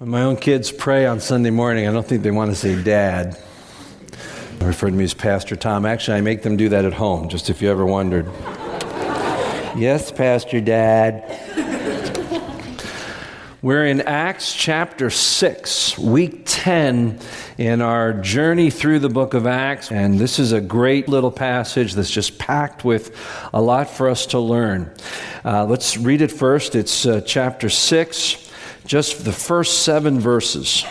When my own kids pray on Sunday morning, I don't think they want to say dad. They refer to me as Pastor Tom. Actually, I make them do that at home, just if you ever wondered. yes, Pastor Dad. We're in Acts chapter 6, week 10 in our journey through the book of Acts. And this is a great little passage that's just packed with a lot for us to learn. Uh, let's read it first. It's uh, chapter 6 just the first seven verses.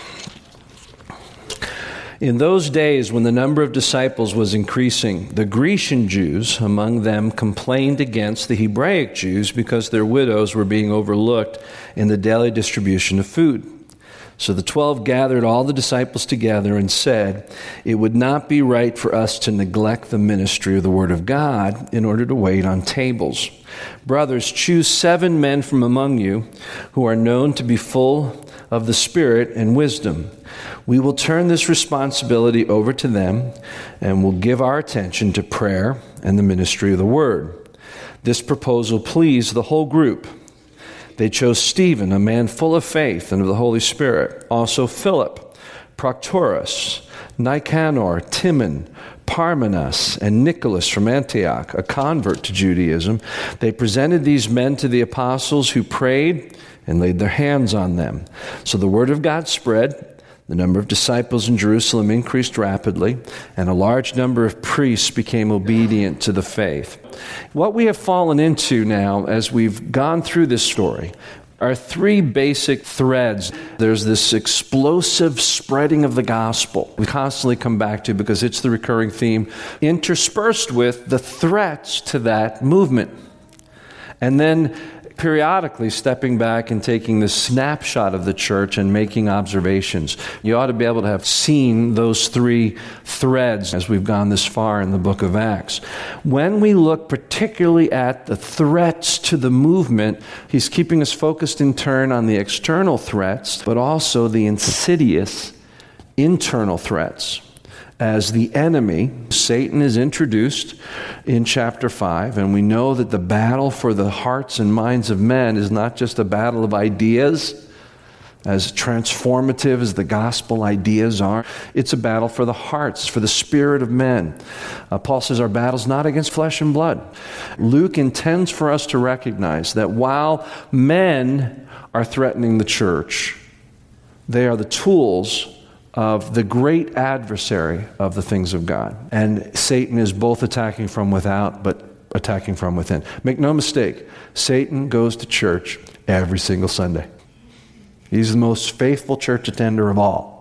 In those days, when the number of disciples was increasing, the Grecian Jews among them complained against the Hebraic Jews because their widows were being overlooked in the daily distribution of food. So the twelve gathered all the disciples together and said, It would not be right for us to neglect the ministry of the Word of God in order to wait on tables. Brothers, choose seven men from among you who are known to be full of the Spirit and wisdom. We will turn this responsibility over to them and will give our attention to prayer and the ministry of the Word. This proposal pleased the whole group. They chose Stephen, a man full of faith and of the Holy Spirit, also Philip, Procorus, Nicanor, Timon, Parmenas, and Nicholas from Antioch, a convert to Judaism. They presented these men to the apostles who prayed and laid their hands on them. So the word of God spread. The number of disciples in Jerusalem increased rapidly, and a large number of priests became obedient to the faith. What we have fallen into now, as we've gone through this story, are three basic threads. There's this explosive spreading of the gospel we constantly come back to because it's the recurring theme, interspersed with the threats to that movement. And then periodically stepping back and taking the snapshot of the church and making observations. You ought to be able to have seen those three threads as we've gone this far in the book of Acts. When we look particularly at the threats to the movement, he's keeping us focused in turn on the external threats, but also the insidious internal threats as the enemy. Satan is introduced in chapter 5, and we know that the battle for the hearts and minds of men is not just a battle of ideas, as transformative as the gospel ideas are. It's a battle for the hearts, for the spirit of men. Uh, Paul says our battle's not against flesh and blood. Luke intends for us to recognize that while men are threatening the church, they are the tools of the great adversary of the things of God. And Satan is both attacking from without, but attacking from within. Make no mistake, Satan goes to church every single Sunday. He's the most faithful church attender of all.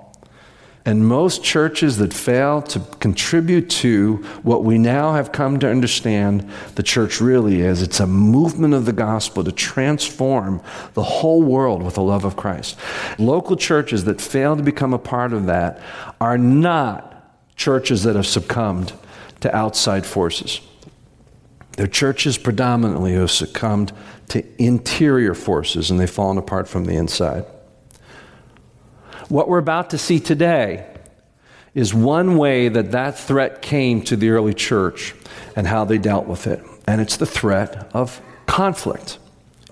And most churches that fail to contribute to what we now have come to understand the church really is it's a movement of the gospel to transform the whole world with the love of Christ. Local churches that fail to become a part of that are not churches that have succumbed to outside forces. They're churches predominantly who have succumbed to interior forces and they've fallen apart from the inside. What we're about to see today is one way that that threat came to the early church and how they dealt with it. And it's the threat of conflict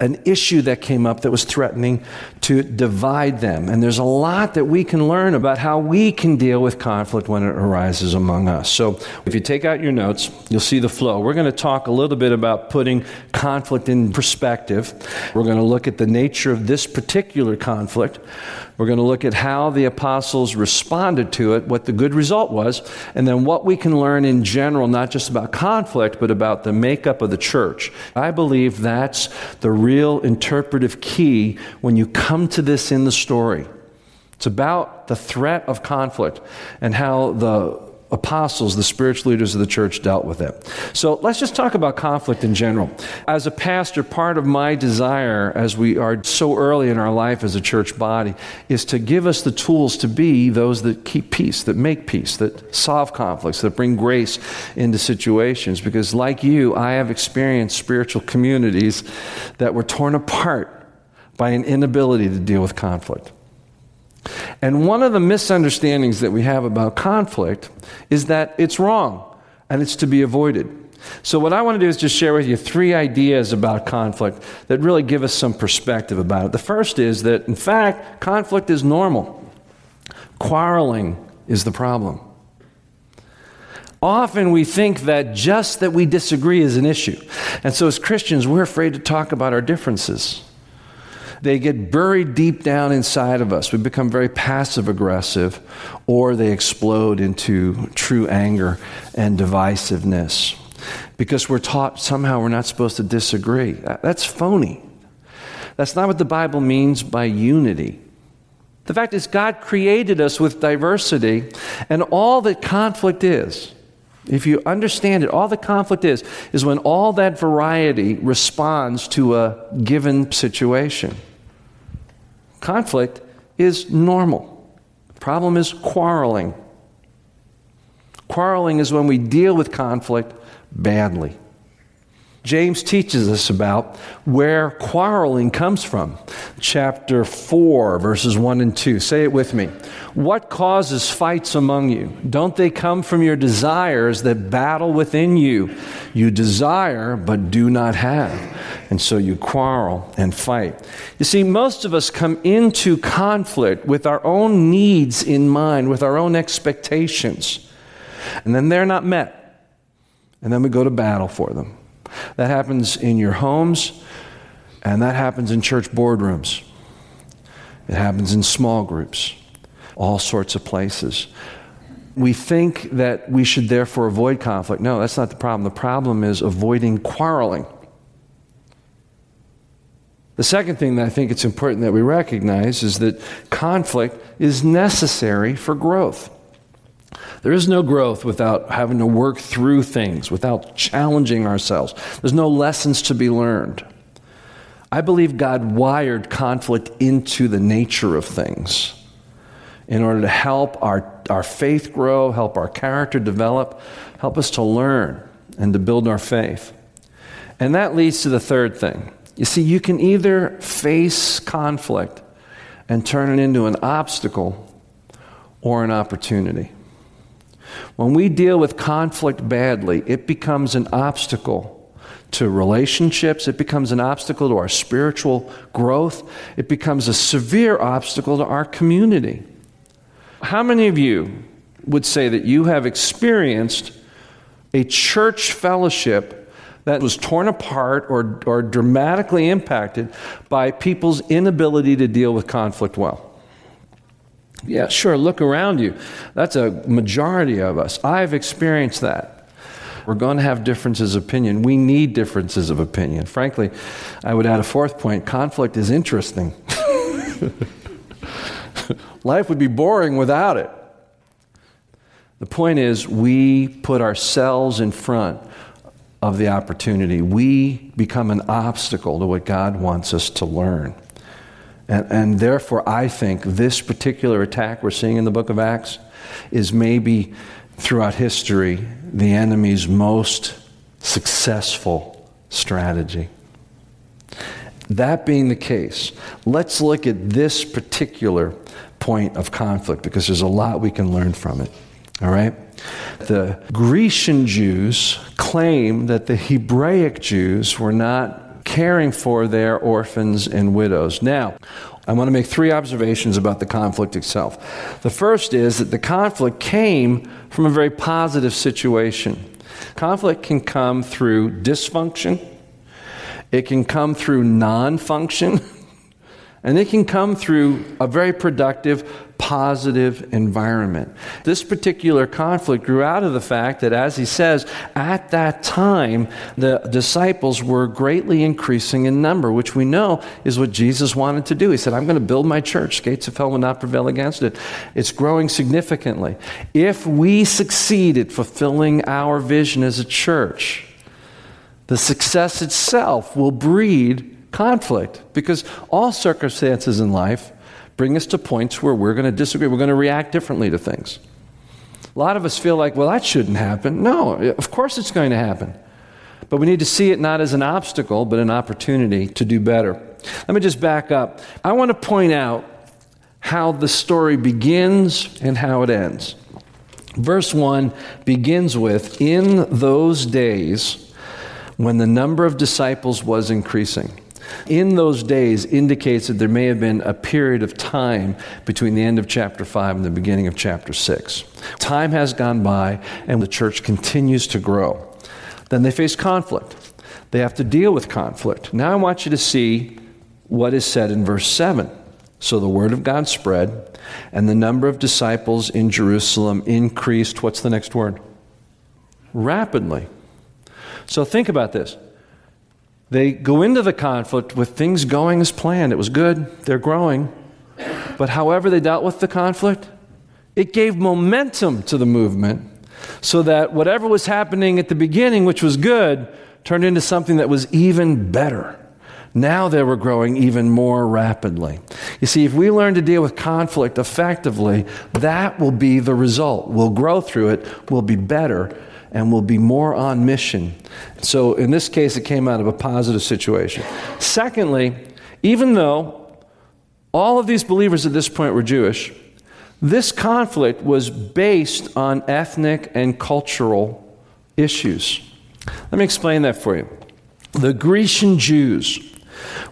an issue that came up that was threatening to divide them. And there's a lot that we can learn about how we can deal with conflict when it arises among us. So if you take out your notes, you'll see the flow. We're going to talk a little bit about putting conflict in perspective. We're going to look at the nature of this particular conflict. We're going to look at how the apostles responded to it, what the good result was, and then what we can learn in general, not just about conflict, but about the makeup of the church. I believe that's the real interpretive key when you come to this in the story. It's about the threat of conflict and how the apostles, the spiritual leaders of the church, dealt with it. So let's just talk about conflict in general. As a pastor, part of my desire, as we are so early in our life as a church body, is to give us the tools to be those that keep peace, that make peace, that solve conflicts, that bring grace into situations. Because, like you, I have experienced spiritual communities that were torn apart by an inability to deal with conflict. And one of the misunderstandings that we have about conflict is that it's wrong and it's to be avoided. So, what I want to do is just share with you three ideas about conflict that really give us some perspective about it. The first is that, in fact, conflict is normal, quarreling is the problem. Often we think that just that we disagree is an issue. And so, as Christians, we're afraid to talk about our differences. They get buried deep down inside of us. We become very passive aggressive, or they explode into true anger and divisiveness because we're taught somehow we're not supposed to disagree. That's phony. That's not what the Bible means by unity. The fact is, God created us with diversity, and all that conflict is, if you understand it, all the conflict is, is when all that variety responds to a given situation. Conflict is normal. The problem is quarreling. Quarreling is when we deal with conflict badly. James teaches us about where quarreling comes from. Chapter 4, verses 1 and 2. Say it with me. What causes fights among you? Don't they come from your desires that battle within you? You desire, but do not have. And so you quarrel and fight. You see, most of us come into conflict with our own needs in mind, with our own expectations. And then they're not met. And then we go to battle for them. That happens in your homes, and that happens in church boardrooms. It happens in small groups, all sorts of places. We think that we should therefore avoid conflict. No, that's not the problem. The problem is avoiding quarreling. The second thing that I think it's important that we recognize is that conflict is necessary for growth. There is no growth without having to work through things, without challenging ourselves. There's no lessons to be learned. I believe God wired conflict into the nature of things in order to help our, our faith grow, help our character develop, help us to learn and to build our faith. And that leads to the third thing. You see, you can either face conflict and turn it into an obstacle or an opportunity. When we deal with conflict badly, it becomes an obstacle to relationships, it becomes an obstacle to our spiritual growth, it becomes a severe obstacle to our community. How many of you would say that you have experienced a church fellowship that was torn apart or, or dramatically impacted by people's inability to deal with conflict well? Yeah, sure, look around you. That's a majority of us. I've experienced that. We're going to have differences of opinion. We need differences of opinion. Frankly, I would add a fourth point conflict is interesting. Life would be boring without it. The point is, we put ourselves in front of the opportunity. We become an obstacle to what God wants us to learn. And, and therefore, I think this particular attack we're seeing in the book of Acts is maybe throughout history the enemy's most successful strategy. That being the case, let's look at this particular point of conflict because there's a lot we can learn from it. All right? The Grecian Jews claim that the Hebraic Jews were not caring for their orphans and widows. Now, I want to make three observations about the conflict itself. The first is that the conflict came from a very positive situation. Conflict can come through dysfunction, it can come through non function, and it can come through a very productive positive environment. This particular conflict grew out of the fact that, as he says, at that time, the disciples were greatly increasing in number, which we know is what Jesus wanted to do. He said, I'm going to build my church. Gates of hell will not prevail against it. It's growing significantly. If we succeed at fulfilling our vision as a church, the success itself will breed conflict because all circumstances in life bring us to points where we're going to disagree. We're going to react differently to things. A lot of us feel like, well, that shouldn't happen. No, of course it's going to happen. But we need to see it not as an obstacle, but an opportunity to do better. Let me just back up. I want to point out how the story begins and how it ends. Verse 1 begins with In those days when the number of disciples was increasing. In those days indicates that there may have been a period of time between the end of chapter 5 and the beginning of chapter 6. Time has gone by, and the church continues to grow. Then they face conflict. They have to deal with conflict. Now I want you to see what is said in verse 7. So the word of God spread, and the number of disciples in Jerusalem increased. What's the next word? Rapidly. So think about this. They go into the conflict with things going as planned. It was good, they're growing. But however they dealt with the conflict, it gave momentum to the movement so that whatever was happening at the beginning, which was good, turned into something that was even better. Now they were growing even more rapidly. You see, if we learn to deal with conflict effectively, that will be the result. We'll grow through it, we'll be better, and we'll be more on mission. So in this case, it came out of a positive situation. Secondly, even though all of these believers at this point were Jewish, this conflict was based on ethnic and cultural issues. Let me explain that for you. The Grecian Jews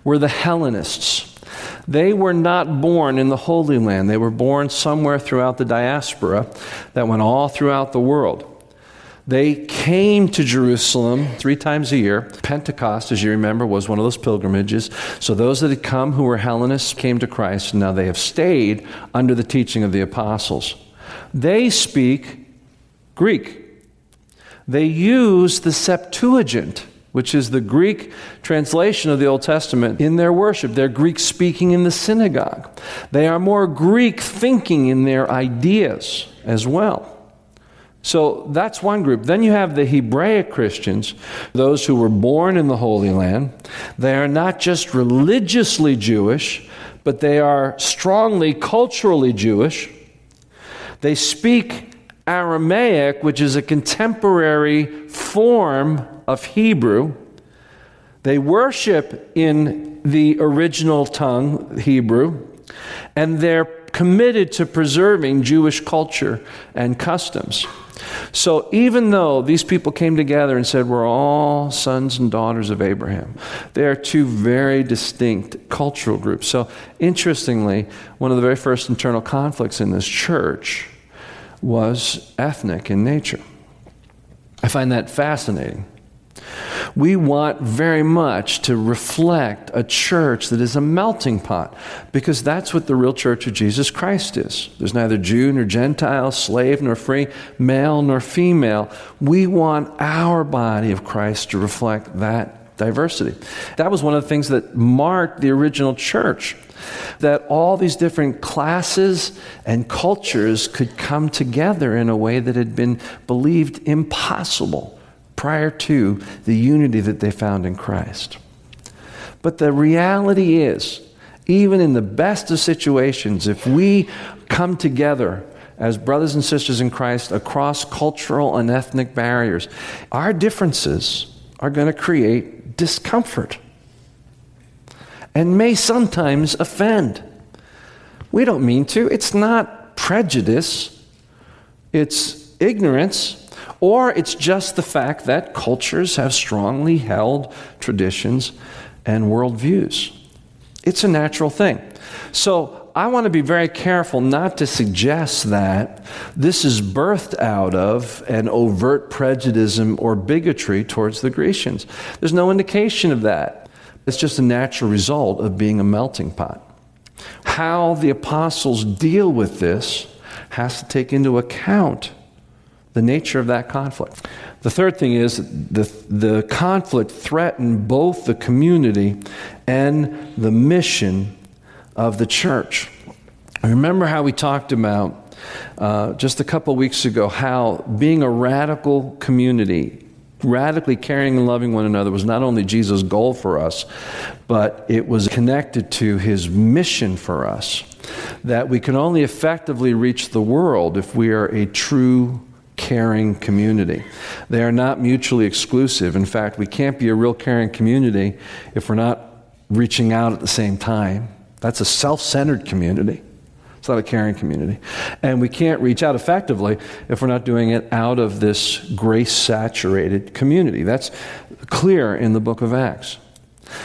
were the Hellenists. They were not born in the Holy Land. They were born somewhere throughout the diaspora that went all throughout the world. They came to Jerusalem three times a year. Pentecost, as you remember, was one of those pilgrimages. So those that had come who were Hellenists came to Christ, and now they have stayed under the teaching of the apostles. They speak Greek. They use the Septuagint which is the Greek translation of the Old Testament, in their worship. They're Greek speaking in the synagogue. They are more Greek thinking in their ideas as well. So that's one group. Then you have the Hebraic Christians, those who were born in the Holy Land. They are not just religiously Jewish, but they are strongly culturally Jewish. They speak Aramaic, which is a contemporary form of Hebrew. They worship in the original tongue, Hebrew, and they're committed to preserving Jewish culture and customs. So even though these people came together and said, We're all sons and daughters of Abraham, they are two very distinct cultural groups. So interestingly, one of the very first internal conflicts in this church was ethnic in nature. I find that fascinating. We want very much to reflect a church that is a melting pot because that's what the real church of Jesus Christ is. There's neither Jew nor Gentile, slave nor free, male nor female. We want our body of Christ to reflect that diversity. That was one of the things that marked the original church that all these different classes and cultures could come together in a way that had been believed impossible prior to the unity that they found in Christ. But the reality is, even in the best of situations, if we come together as brothers and sisters in Christ across cultural and ethnic barriers, our differences are going to create discomfort and may sometimes offend. We don't mean to. It's not prejudice, it's ignorance, or it's just the fact that cultures have strongly held traditions and worldviews. It's a natural thing. So, I want to be very careful not to suggest that this is birthed out of an overt prejudice or bigotry towards the Grecians. There's no indication of that. It's just a natural result of being a melting pot. How the apostles deal with this has to take into account the nature of that conflict. The third thing is the, the conflict threatened both the community and the mission of the church. Remember how we talked about uh, just a couple weeks ago how being a radical community radically caring and loving one another was not only Jesus' goal for us, but it was connected to his mission for us. That we can only effectively reach the world if we are a true caring community. They are not mutually exclusive. In fact, we can't be a real caring community if we're not reaching out at the same time. That's a self centered community. It's not a caring community. And we can't reach out effectively if we're not doing it out of this grace saturated community. That's clear in the book of Acts.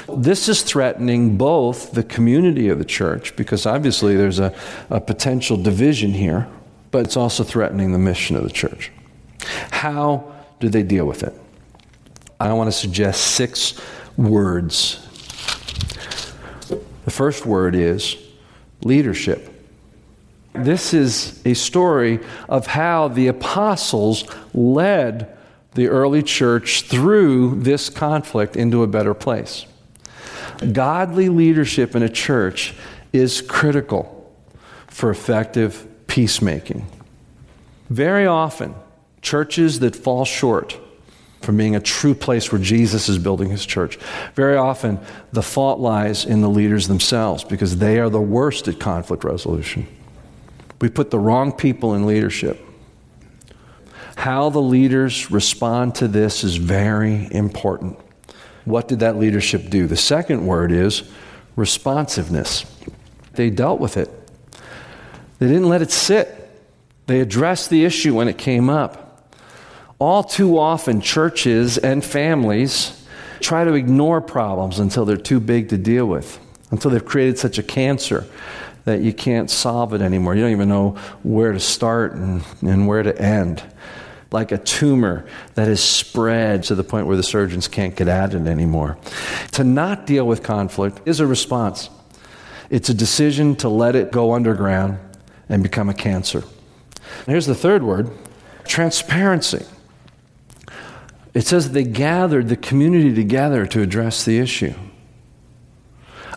This is threatening both the community of the church, because obviously there's a, a potential division here, but it's also threatening the mission of the church. How do they deal with it? I want to suggest six words. The first word is leadership. This is a story of how the apostles led the early church through this conflict into a better place. Godly leadership in a church is critical for effective peacemaking. Very often, churches that fall short from being a true place where Jesus is building his church, very often the fault lies in the leaders themselves because they are the worst at conflict resolution. We put the wrong people in leadership. How the leaders respond to this is very important. What did that leadership do? The second word is responsiveness. They dealt with it, they didn't let it sit, they addressed the issue when it came up. All too often, churches and families try to ignore problems until they're too big to deal with, until they've created such a cancer that you can't solve it anymore. You don't even know where to start and, and where to end. Like a tumor that has spread to the point where the surgeons can't get at it anymore. To not deal with conflict is a response. It's a decision to let it go underground and become a cancer. here's the third word transparency. It says they gathered the community together to address the issue.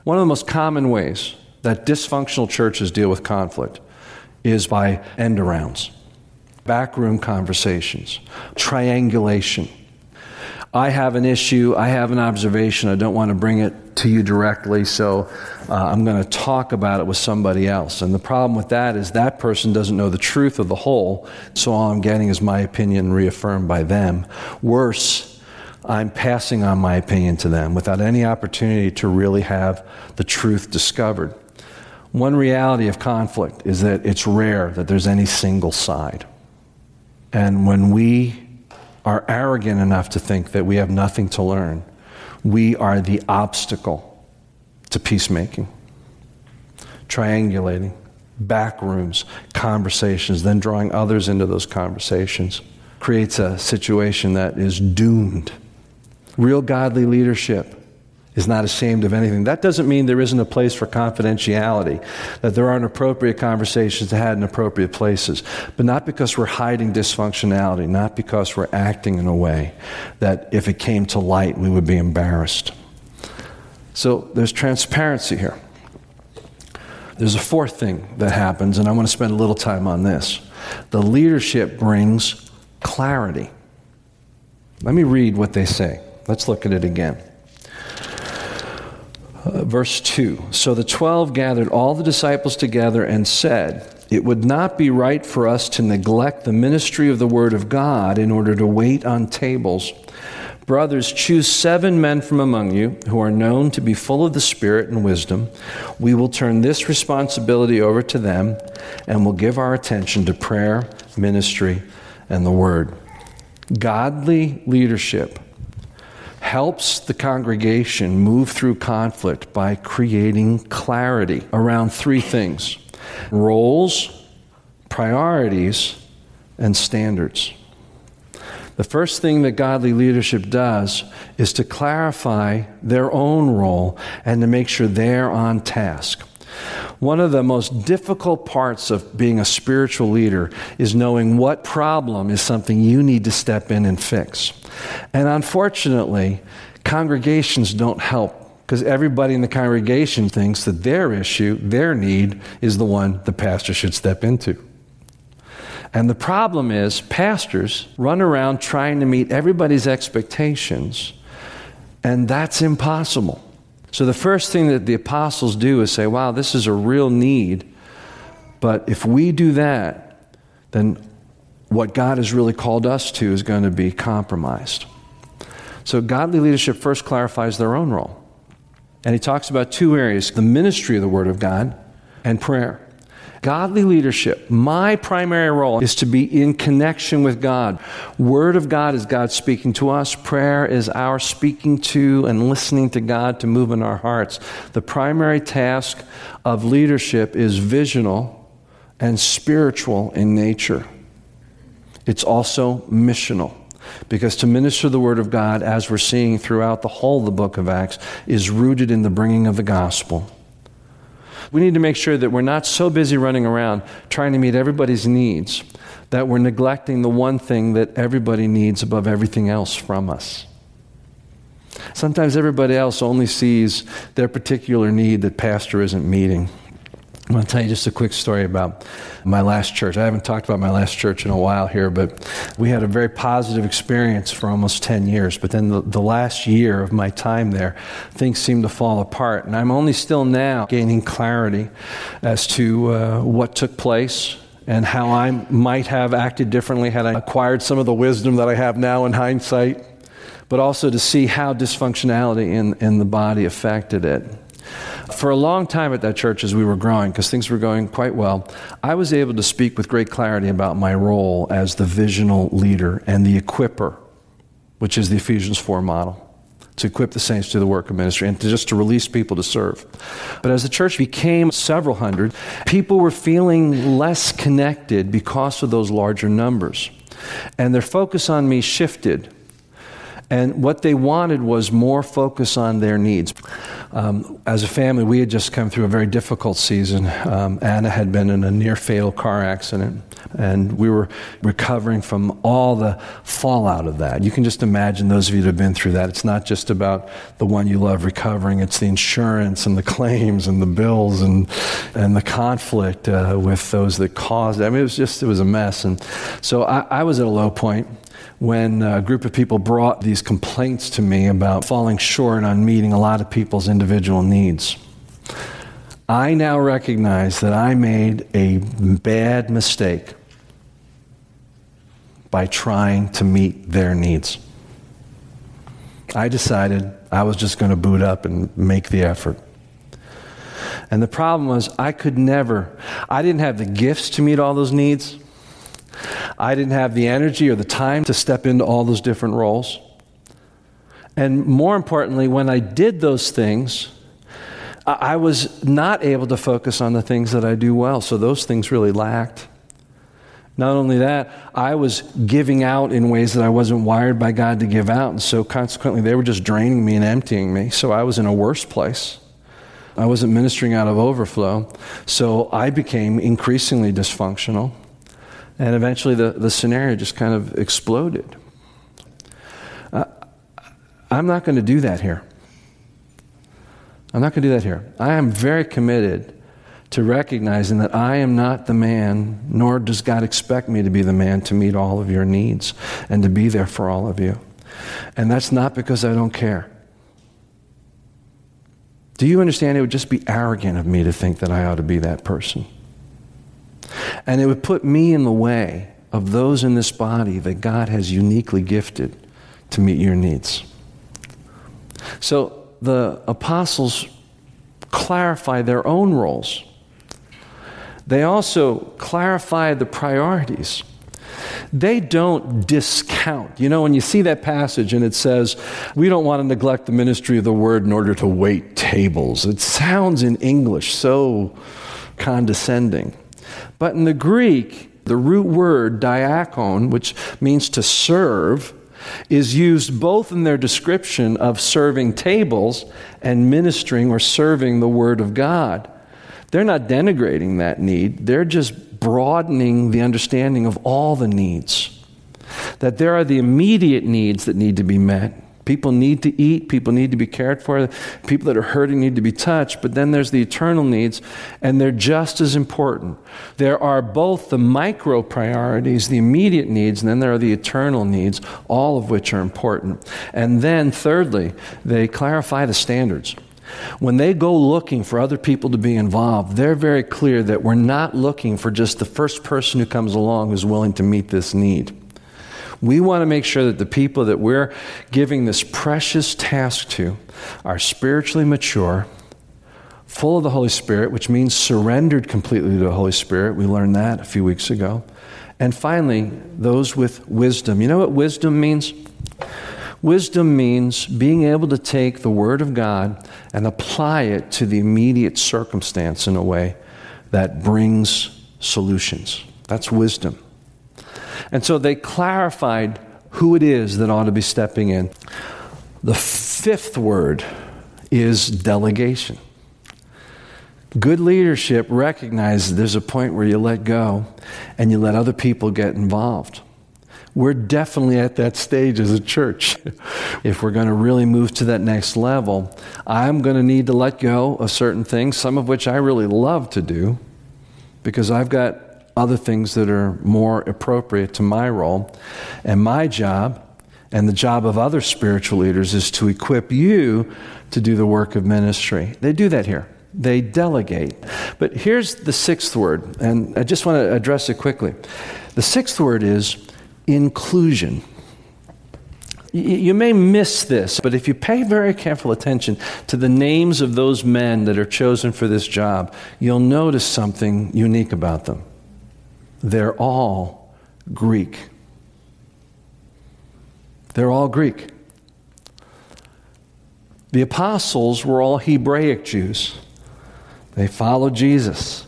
One of the most common ways that dysfunctional churches deal with conflict is by end arounds, backroom conversations, triangulation. I have an issue, I have an observation, I don't want to bring it to you directly, so uh, I'm going to talk about it with somebody else. And the problem with that is that person doesn't know the truth of the whole, so all I'm getting is my opinion reaffirmed by them. Worse, I'm passing on my opinion to them without any opportunity to really have the truth discovered. One reality of conflict is that it's rare that there's any single side. And when we are arrogant enough to think that we have nothing to learn, we are the obstacle to peacemaking. Triangulating, back rooms, conversations, then drawing others into those conversations creates a situation that is doomed. Real godly leadership is not ashamed of anything. That doesn't mean there isn't a place for confidentiality, that there aren't appropriate conversations to had in appropriate places, but not because we're hiding dysfunctionality, not because we're acting in a way that if it came to light, we would be embarrassed. So there's transparency here. There's a fourth thing that happens, and I want to spend a little time on this. The leadership brings clarity. Let me read what they say. Let's look at it again. Verse 2 So the twelve gathered all the disciples together and said, It would not be right for us to neglect the ministry of the Word of God in order to wait on tables. Brothers, choose seven men from among you who are known to be full of the Spirit and wisdom. We will turn this responsibility over to them and will give our attention to prayer, ministry, and the Word. Godly leadership helps the congregation move through conflict by creating clarity around three things roles, priorities, and standards. The first thing that godly leadership does is to clarify their own role and to make sure they're on task. One of the most difficult parts of being a spiritual leader is knowing what problem is something you need to step in and fix. And unfortunately, congregations don't help because everybody in the congregation thinks that their issue, their need, is the one the pastor should step into. And the problem is, pastors run around trying to meet everybody's expectations, and that's impossible. So, the first thing that the apostles do is say, wow, this is a real need. But if we do that, then what God has really called us to is going to be compromised. So, godly leadership first clarifies their own role. And he talks about two areas the ministry of the Word of God and prayer. Godly leadership, my primary role is to be in connection with God. Word of God is God speaking to us. Prayer is our speaking to and listening to God to move in our hearts. The primary task of leadership is visional and spiritual in nature. It's also missional. Because to minister the Word of God, as we're seeing throughout the whole of the book of Acts, is rooted in the bringing of the gospel. We need to make sure that we're not so busy running around trying to meet everybody's needs that we're neglecting the one thing that everybody needs above everything else from us. Sometimes everybody else only sees their particular need that pastor isn't meeting. I'm going to tell you just a quick story about my last church. I haven't talked about my last church in a while here, but we had a very positive experience for almost 10 years. But then the, the last year of my time there, things seemed to fall apart. And I'm only still now gaining clarity as to uh, what took place and how I might have acted differently had I acquired some of the wisdom that I have now in hindsight, but also to see how dysfunctionality in, in the body affected it. For a long time at that church, as we were growing, because things were going quite well, I was able to speak with great clarity about my role as the visional leader and the equiper, which is the Ephesians 4 model to equip the saints to the work of ministry and to just to release people to serve. But as the church became several hundred, people were feeling less connected because of those larger numbers. And their focus on me shifted and what they wanted was more focus on their needs. Um, as a family, we had just come through a very difficult season. Um, Anna had been in a near fatal car accident, and we were recovering from all the fallout of that. You can just imagine those of you that have been through that. It's not just about the one you love recovering, it's the insurance and the claims and the bills and, and the conflict uh, with those that caused it. I mean, it was just, it was a mess. And so I, I was at a low point when a group of people brought these complaints to me about falling short on meeting a lot of people's individual needs. I now recognize that I made a bad mistake by trying to meet their needs. I decided I was just going to boot up and make the effort. And the problem was, I could never, I didn't have the gifts to meet all those needs. I didn't have the energy or the time to step into all those different roles. And more importantly, when I did those things, I was not able to focus on the things that I do well. So those things really lacked. Not only that, I was giving out in ways that I wasn't wired by God to give out. And so consequently, they were just draining me and emptying me. So I was in a worse place. I wasn't ministering out of overflow. So I became increasingly dysfunctional. And eventually the, the scenario just kind of exploded. Uh, I'm not going to do that here. I'm not going to do that here. I am very committed to recognizing that I am not the man, nor does God expect me to be the man to meet all of your needs and to be there for all of you. And that's not because I don't care. Do you understand? It would just be arrogant of me to think that I ought to be that person. And it would put me in the way of those in this body that God has uniquely gifted to meet your needs. So the apostles clarify their own roles. They also clarify the priorities. They don't discount. You know, when you see that passage and it says, we don't want to neglect the ministry of the word in order to wait tables, it sounds in English so condescending. But in the Greek, the root word diakon, which means to serve, is used both in their description of serving tables and ministering or serving the Word of God. They're not denigrating that need, they're just broadening the understanding of all the needs. That there are the immediate needs that need to be met, People need to eat, people need to be cared for, people that are hurting need to be touched, but then there's the eternal needs, and they're just as important. There are both the micro priorities, the immediate needs, and then there are the eternal needs, all of which are important. And then, thirdly, they clarify the standards. When they go looking for other people to be involved, they're very clear that we're not looking for just the first person who comes along who's willing to meet this need. We want to make sure that the people that we're giving this precious task to are spiritually mature, full of the Holy Spirit, which means surrendered completely to the Holy Spirit. We learned that a few weeks ago. And finally, those with wisdom. You know what wisdom means? Wisdom means being able to take the Word of God and apply it to the immediate circumstance in a way that brings solutions. That's wisdom. And so they clarified who it is that ought to be stepping in. The fifth word is delegation. Good leadership recognizes there's a point where you let go and you let other people get involved. We're definitely at that stage as a church. if we're going to really move to that next level, I'm going to need to let go of certain things, some of which I really love to do, because I've got other things that are more appropriate to my role. And my job and the job of other spiritual leaders is to equip you to do the work of ministry. They do that here. They delegate. But here's the sixth word, and I just want to address it quickly. The sixth word is inclusion. You may miss this, but if you pay very careful attention to the names of those men that are chosen for this job, you'll notice something unique about them. They're all Greek. They're all Greek. The apostles were all Hebraic Jews. They followed Jesus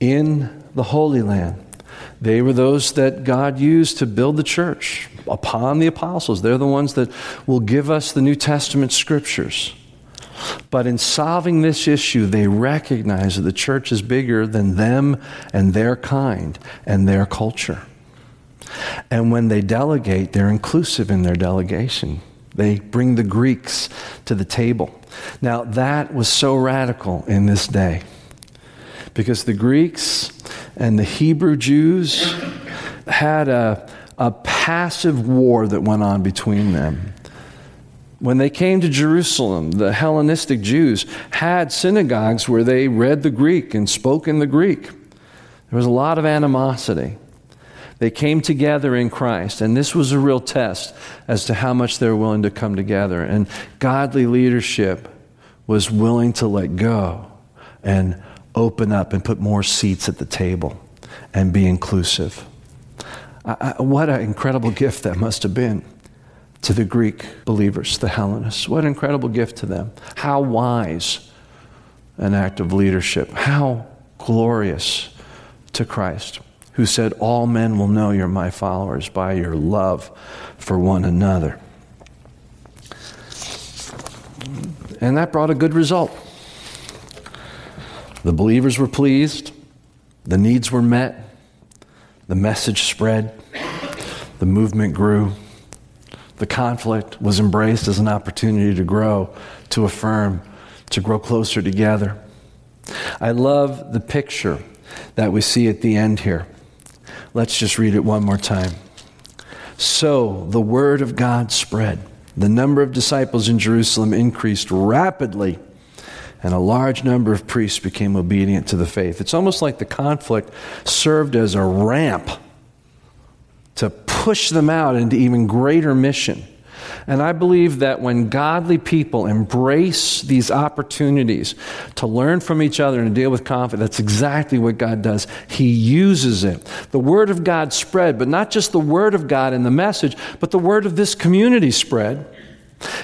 in the Holy Land. They were those that God used to build the church upon the apostles. They're the ones that will give us the New Testament scriptures. But in solving this issue, they recognize that the church is bigger than them and their kind and their culture. And when they delegate, they're inclusive in their delegation. They bring the Greeks to the table. Now, that was so radical in this day because the Greeks and the Hebrew Jews had a, a passive war that went on between them. When they came to Jerusalem, the Hellenistic Jews had synagogues where they read the Greek and spoke in the Greek. There was a lot of animosity. They came together in Christ, and this was a real test as to how much they were willing to come together. And godly leadership was willing to let go and open up and put more seats at the table and be inclusive. I, I, what an incredible gift that must have been to the Greek believers, the Hellenists. What an incredible gift to them. How wise an act of leadership. How glorious to Christ who said, All men will know you're my followers by your love for one another. And that brought a good result. The believers were pleased, the needs were met, the message spread, the movement grew, the conflict was embraced as an opportunity to grow, to affirm, to grow closer together. I love the picture that we see at the end here. Let's just read it one more time. So the word of God spread. The number of disciples in Jerusalem increased rapidly, and a large number of priests became obedient to the faith. It's almost like the conflict served as a ramp to push them out into even greater mission. And I believe that when godly people embrace these opportunities to learn from each other and to deal with conflict, that's exactly what God does. He uses it. The Word of God spread, but not just the Word of God and the message, but the Word of this community spread.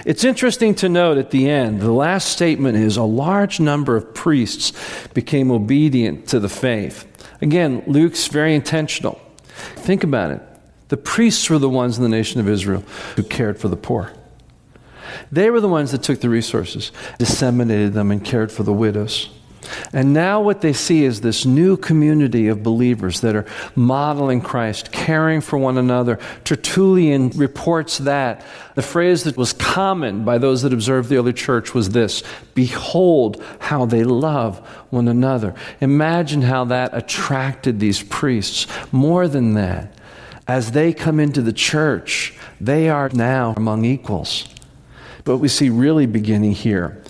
It's interesting to note at the end, the last statement is a large number of priests became obedient to the faith. Again, Luke's very intentional. Think about it. The priests were the ones in the nation of Israel who cared for the poor. They were the ones that took the resources, disseminated them, and cared for the widows. And now, what they see is this new community of believers that are modeling Christ, caring for one another. Tertullian reports that the phrase that was common by those that observed the early church was this Behold how they love one another. Imagine how that attracted these priests. More than that, as they come into the church, they are now among equals. But what we see really beginning here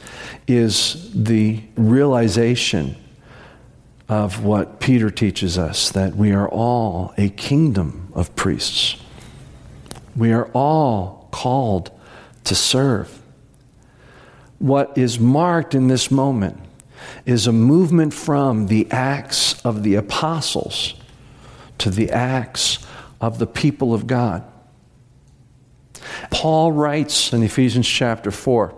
is the realization of what Peter teaches us that we are all a kingdom of priests. We are all called to serve. What is marked in this moment is a movement from the acts of the apostles to the acts of the people of God. Paul writes in Ephesians chapter 4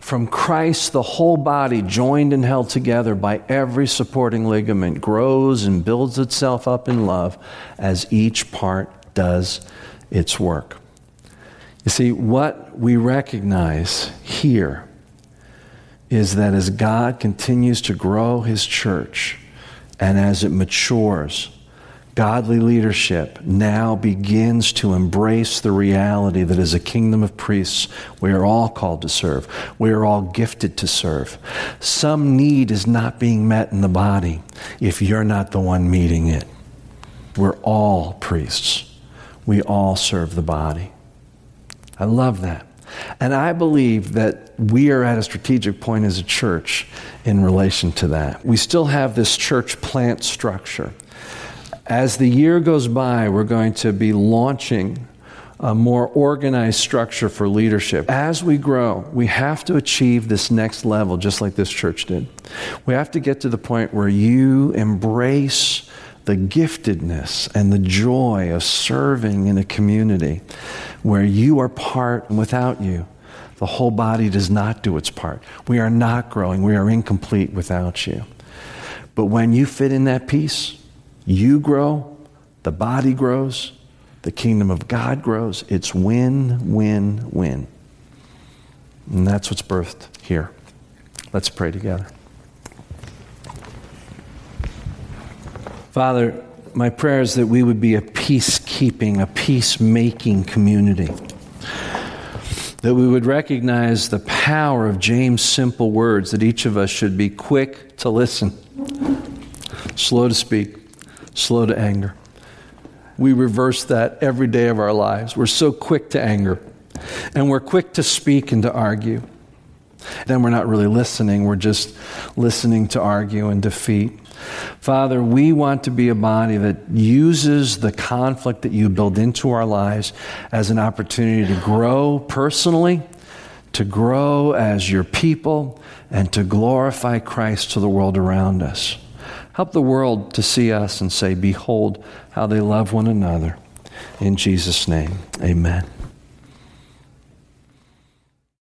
From Christ, the whole body, joined and held together by every supporting ligament, grows and builds itself up in love as each part does its work. You see, what we recognize here is that as God continues to grow his church and as it matures, godly leadership now begins to embrace the reality that as a kingdom of priests, we are all called to serve. We are all gifted to serve. Some need is not being met in the body if you're not the one meeting it. We're all priests. We all serve the body. I love that. And I believe that we are at a strategic point as a church in relation to that. We still have this church plant structure. As the year goes by, we're going to be launching a more organized structure for leadership. As we grow, we have to achieve this next level, just like this church did. We have to get to the point where you embrace the giftedness and the joy of serving in a community where you are part, and without you, the whole body does not do its part. We are not growing, we are incomplete without you. But when you fit in that piece, you grow, the body grows, the kingdom of God grows. It's win, win, win. And that's what's birthed here. Let's pray together. Father, my prayer is that we would be a peacekeeping, a peacemaking community. That we would recognize the power of James' simple words, that each of us should be quick to listen, slow to speak, slow to anger. We reverse that every day of our lives. We're so quick to anger, and we're quick to speak and to argue. Then we're not really listening, we're just listening to argue and defeat. Father, we want to be a body that uses the conflict that you build into our lives as an opportunity to grow personally, to grow as your people, and to glorify Christ to the world around us. Help the world to see us and say, Behold how they love one another. In Jesus' name, amen.